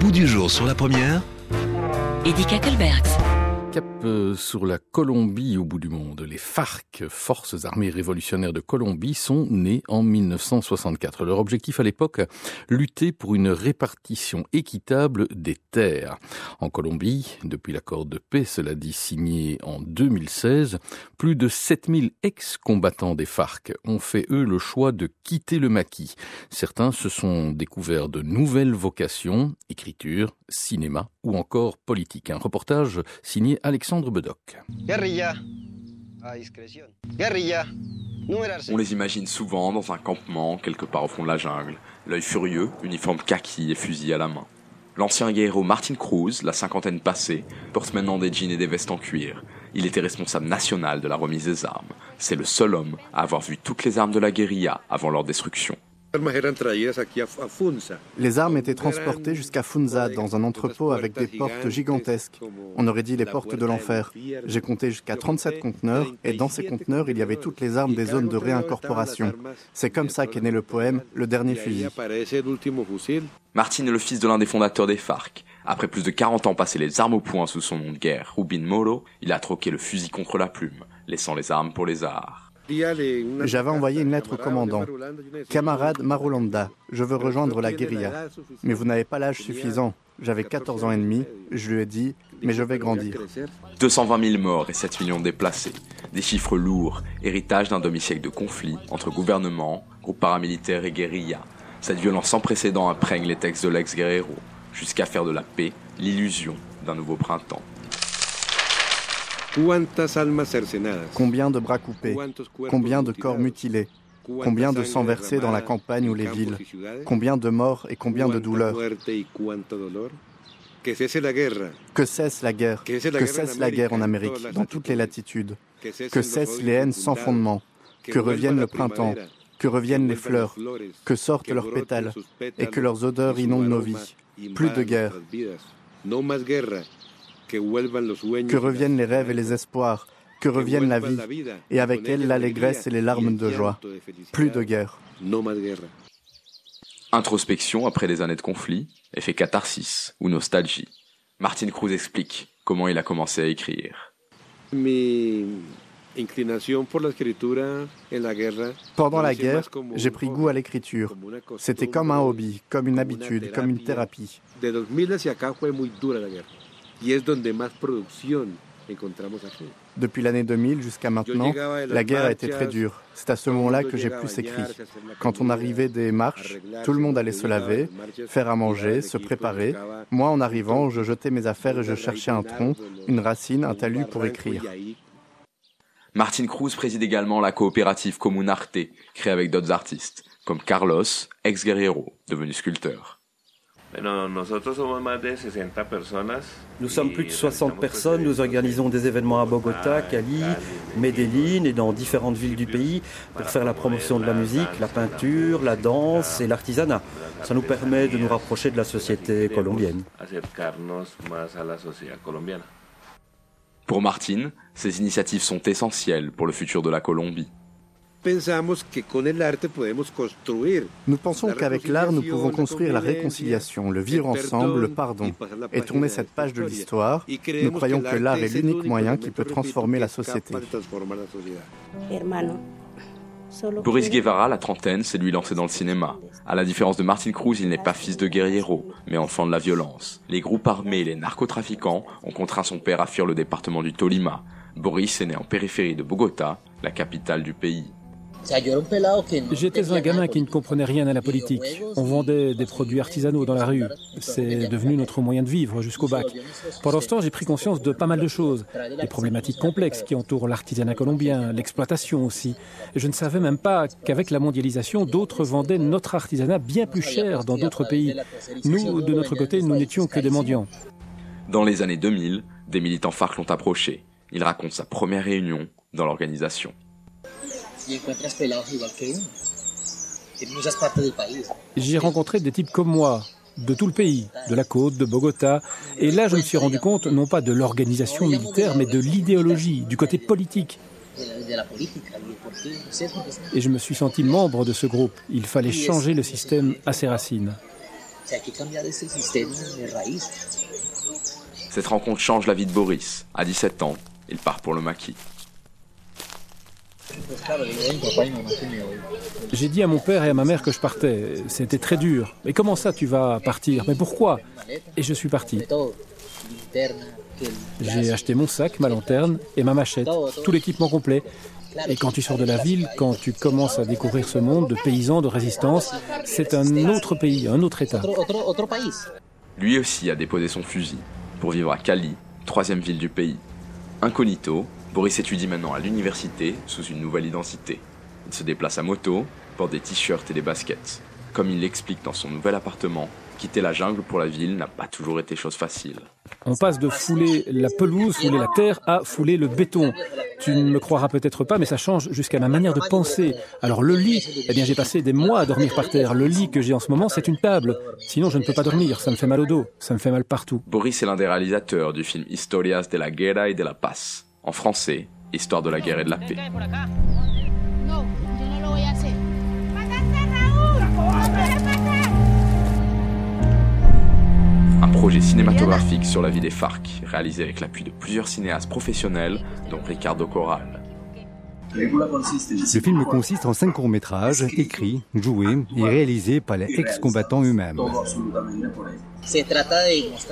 bout du jour sur la première. Eddie Kakelbergs. Cap euh, sur la Colombie au bout du monde. Les FARC, Forces armées révolutionnaires de Colombie, sont nés en 1964. Leur objectif à l'époque, lutter pour une répartition équitable des terres. En Colombie, depuis l'accord de paix, cela dit signé en 2016, plus de 7000 ex-combattants des FARC ont fait eux le choix de quitter le maquis. Certains se sont découverts de nouvelles vocations, écriture, cinéma ou encore politique. Un reportage signé Alexandre Bedoc. On les imagine souvent dans un campement quelque part au fond de la jungle, l'œil furieux, uniforme kaki et fusil à la main. L'ancien héros Martin Cruz, la cinquantaine passée, porte maintenant des jeans et des vestes en cuir. Il était responsable national de la remise des armes. C'est le seul homme à avoir vu toutes les armes de la guérilla avant leur destruction. Les armes étaient transportées jusqu'à Funza dans un entrepôt avec des portes gigantesques. On aurait dit les portes de l'enfer. J'ai compté jusqu'à 37 conteneurs et dans ces conteneurs, il y avait toutes les armes des zones de réincorporation. C'est comme ça qu'est né le poème Le dernier fusil. Martin est le fils de l'un des fondateurs des FARC. Après plus de 40 ans passés les armes au poing sous son nom de guerre, Rubin Moro, il a troqué le fusil contre la plume, laissant les armes pour les arts. J'avais envoyé une lettre au commandant. Camarade Marolanda, je veux rejoindre la guérilla. Mais vous n'avez pas l'âge suffisant. J'avais 14 ans et demi. Je lui ai dit, mais je vais grandir. 220 000 morts et 7 millions déplacés. Des chiffres lourds, héritage d'un demi-siècle de conflits entre gouvernement, groupes paramilitaires et guérilla. Cette violence sans précédent imprègne les textes de l'ex-guerrero, jusqu'à faire de la paix l'illusion d'un nouveau printemps. Combien de bras coupés? Combien de corps mutilés? Combien de sang versé dans la campagne ou les villes? Combien de morts et combien de douleurs? Que cesse la guerre. Que cesse la guerre en Amérique, dans toutes les latitudes. Que cessent les haines sans fondement. Que revienne le printemps. que reviennent les fleurs, que sortent leurs pétales et que leurs odeurs inondent nos vies. Plus de guerre. Que reviennent les rêves et les espoirs, que revienne la vie, et avec elle l'allégresse et les larmes de joie. Plus de guerre. Introspection après des années de conflit, effet catharsis ou nostalgie. Martin Cruz explique comment il a commencé à écrire. Pendant la guerre, j'ai pris goût à l'écriture. C'était comme un hobby, comme une habitude, comme une thérapie. Depuis l'année 2000 jusqu'à maintenant, la guerre a été très dure. C'est à ce moment-là que j'ai plus écrit. Quand on arrivait des marches, tout le monde allait se laver, faire à manger, se préparer. Moi, en arrivant, je jetais mes affaires et je cherchais un tronc, une racine, un talus pour écrire. Martin Cruz préside également la coopérative Comunarte, créée avec d'autres artistes, comme Carlos, ex-guerriero, devenu sculpteur. Nous sommes plus de 60 personnes. Nous organisons des événements à Bogota, Cali, Medellín et dans différentes villes du pays pour faire la promotion de la musique, la peinture, la danse et l'artisanat. Ça nous permet de nous rapprocher de la société colombienne. Pour Martine, ces initiatives sont essentielles pour le futur de la Colombie. Nous pensons qu'avec l'art, nous pouvons construire la réconciliation, le vivre ensemble, le pardon, et tourner cette page de l'histoire. Nous croyons que l'art est l'unique moyen qui peut transformer la société. Boris Guevara, la trentaine, s'est lui lancé dans le cinéma. À la différence de Martin Cruz, il n'est pas fils de guerriero, mais enfant de la violence. Les groupes armés et les narcotrafiquants ont contraint son père à fuir le département du Tolima. Boris est né en périphérie de Bogota, la capitale du pays. J'étais un gamin qui ne comprenait rien à la politique. On vendait des produits artisanaux dans la rue. C'est devenu notre moyen de vivre jusqu'au bac. Pendant ce temps, j'ai pris conscience de pas mal de choses. Les problématiques complexes qui entourent l'artisanat colombien, l'exploitation aussi. Je ne savais même pas qu'avec la mondialisation, d'autres vendaient notre artisanat bien plus cher dans d'autres pays. Nous, de notre côté, nous n'étions que des mendiants. Dans les années 2000, des militants FARC l'ont approché. Il raconte sa première réunion dans l'organisation. J'ai rencontré des types comme moi, de tout le pays, de la côte, de Bogota, et là je me suis rendu compte non pas de l'organisation militaire, mais de l'idéologie, du côté politique. Et je me suis senti membre de ce groupe. Il fallait changer le système à ses racines. Cette rencontre change la vie de Boris. À 17 ans, il part pour le maquis. J'ai dit à mon père et à ma mère que je partais. C'était très dur. Mais comment ça tu vas partir? Mais pourquoi? Et je suis parti. J'ai acheté mon sac, ma lanterne et ma machette, tout l'équipement complet. Et quand tu sors de la ville, quand tu commences à découvrir ce monde de paysans, de résistance, c'est un autre pays, un autre État. Lui aussi a déposé son fusil pour vivre à Cali, troisième ville du pays. Incognito, Boris étudie maintenant à l'université sous une nouvelle identité. Il se déplace à moto, porte des t-shirts et des baskets. Comme il l'explique dans son nouvel appartement, quitter la jungle pour la ville n'a pas toujours été chose facile. On passe de fouler la pelouse, fouler la terre, à fouler le béton. Tu ne me croiras peut-être pas, mais ça change jusqu'à ma manière de penser. Alors le lit, eh bien j'ai passé des mois à dormir par terre. Le lit que j'ai en ce moment, c'est une table. Sinon je ne peux pas dormir, ça me fait mal au dos, ça me fait mal partout. Boris est l'un des réalisateurs du film Historias de la Guerra y de la Paz. En français, Histoire de la guerre et de la paix. Un projet cinématographique sur la vie des FARC, réalisé avec l'appui de plusieurs cinéastes professionnels, dont Ricardo Corral. Le film consiste en cinq courts-métrages écrits, joués et réalisés par les ex-combattants eux-mêmes.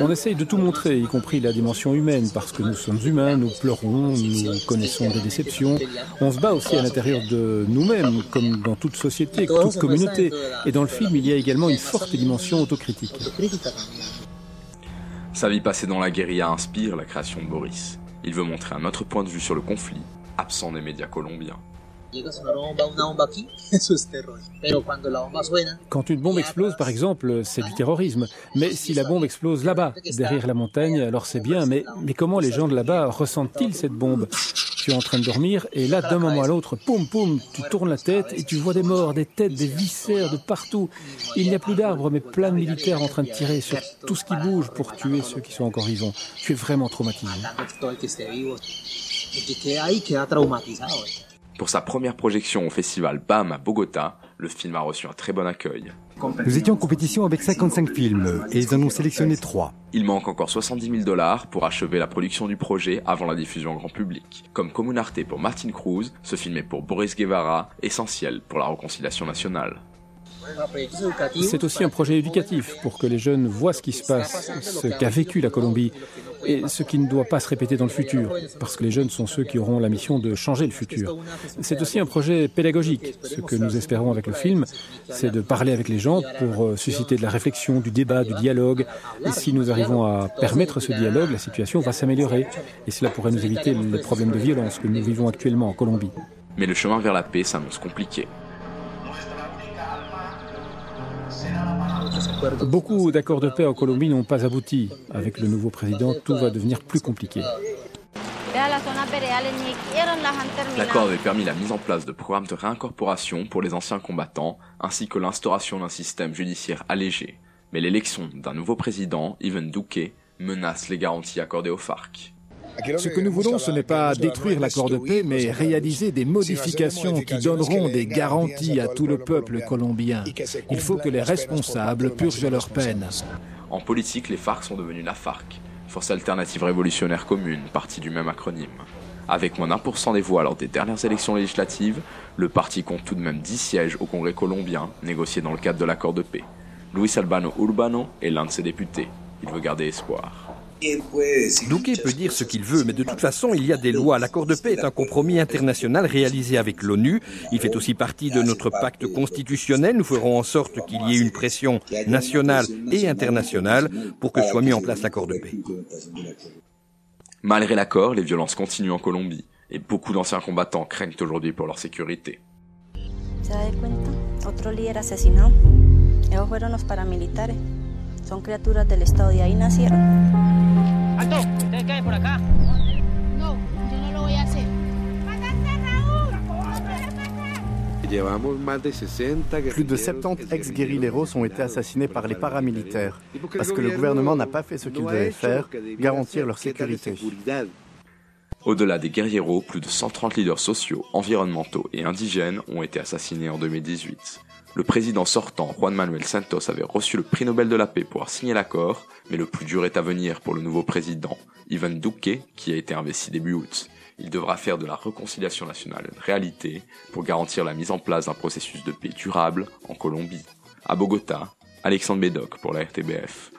On essaye de tout montrer, y compris la dimension humaine, parce que nous sommes humains, nous pleurons, nous connaissons des déceptions. On se bat aussi à l'intérieur de nous-mêmes, comme dans toute société, toute communauté. Et dans le film, il y a également une forte dimension autocritique. Sa vie passée dans la guérilla inspire la création de Boris. Il veut montrer un autre point de vue sur le conflit, absent des médias colombiens. Quand une bombe explose, par exemple, c'est du terrorisme. Mais si la bombe explose là-bas, derrière la montagne, alors c'est bien. Mais, mais comment les gens de là-bas ressentent-ils cette bombe? Tu es en train de dormir et là, d'un moment à l'autre, poum, poum, tu tournes la tête et tu vois des morts, des têtes, des viscères de partout. Il n'y a plus d'arbres, mais plein de militaires en train de tirer sur tout ce qui bouge pour tuer ceux qui sont encore vivants. Tu es vraiment traumatisé. Pour sa première projection au festival BAM à Bogota, le film a reçu un très bon accueil. Nous étions en compétition avec 55 films et ils en ont sélectionné 3. Il manque encore 70 000 dollars pour achever la production du projet avant la diffusion au grand public. Comme Comunarte pour Martin Cruz, ce film est pour Boris Guevara, essentiel pour la réconciliation nationale. C'est aussi un projet éducatif pour que les jeunes voient ce qui se passe, ce qu'a vécu la Colombie et ce qui ne doit pas se répéter dans le futur, parce que les jeunes sont ceux qui auront la mission de changer le futur. C'est aussi un projet pédagogique. Ce que nous espérons avec le film, c'est de parler avec les gens pour euh, susciter de la réflexion, du débat, du dialogue. Et si nous arrivons à permettre ce dialogue, la situation va s'améliorer. Et cela pourrait nous éviter les problèmes de violence que nous vivons actuellement en Colombie. Mais le chemin vers la paix s'annonce compliqué. Beaucoup d'accords de paix en Colombie n'ont pas abouti. Avec le nouveau président, tout va devenir plus compliqué. L'accord avait permis la mise en place de programmes de réincorporation pour les anciens combattants, ainsi que l'instauration d'un système judiciaire allégé. Mais l'élection d'un nouveau président, Ivan Duque, menace les garanties accordées aux FARC. Ce que nous voulons, ce n'est pas détruire l'accord de paix, mais réaliser des modifications qui donneront des garanties à tout le peuple colombien. Il faut que les responsables purgent leur peine. En politique, les FARC sont devenus la FARC, Force alternative révolutionnaire commune, partie du même acronyme. Avec moins d'un pour cent des voix lors des dernières élections législatives, le parti compte tout de même 10 sièges au Congrès colombien, négociés dans le cadre de l'accord de paix. Luis Albano Urbano est l'un de ses députés. Il veut garder espoir. Duque peut dire ce qu'il veut, mais de toute façon, il y a des lois. L'accord de paix est un compromis international réalisé avec l'ONU. Il fait aussi partie de notre pacte constitutionnel. Nous ferons en sorte qu'il y ait une pression nationale et internationale pour que soit mis en place l'accord de paix. Malgré l'accord, les violences continuent en Colombie et beaucoup d'anciens combattants craignent aujourd'hui pour leur sécurité. Son criaturas del Estado y ahí nacieron. ¡Alto! ¡Ustedes caen por acá! No, yo no lo voy a hacer. Plus de 70 ex-guérilleros ont été assassinés par les paramilitaires parce que le gouvernement n'a pas fait ce qu'il devait faire, garantir leur sécurité. Au-delà des guerrieros, plus de 130 leaders sociaux, environnementaux et indigènes ont été assassinés en 2018. Le président sortant, Juan Manuel Santos, avait reçu le prix Nobel de la paix pour signer l'accord, mais le plus dur est à venir pour le nouveau président, Ivan Duque, qui a été investi début août. Il devra faire de la réconciliation nationale une réalité pour garantir la mise en place d'un processus de paix durable en Colombie. À Bogota, Alexandre Bédoc pour la RTBF.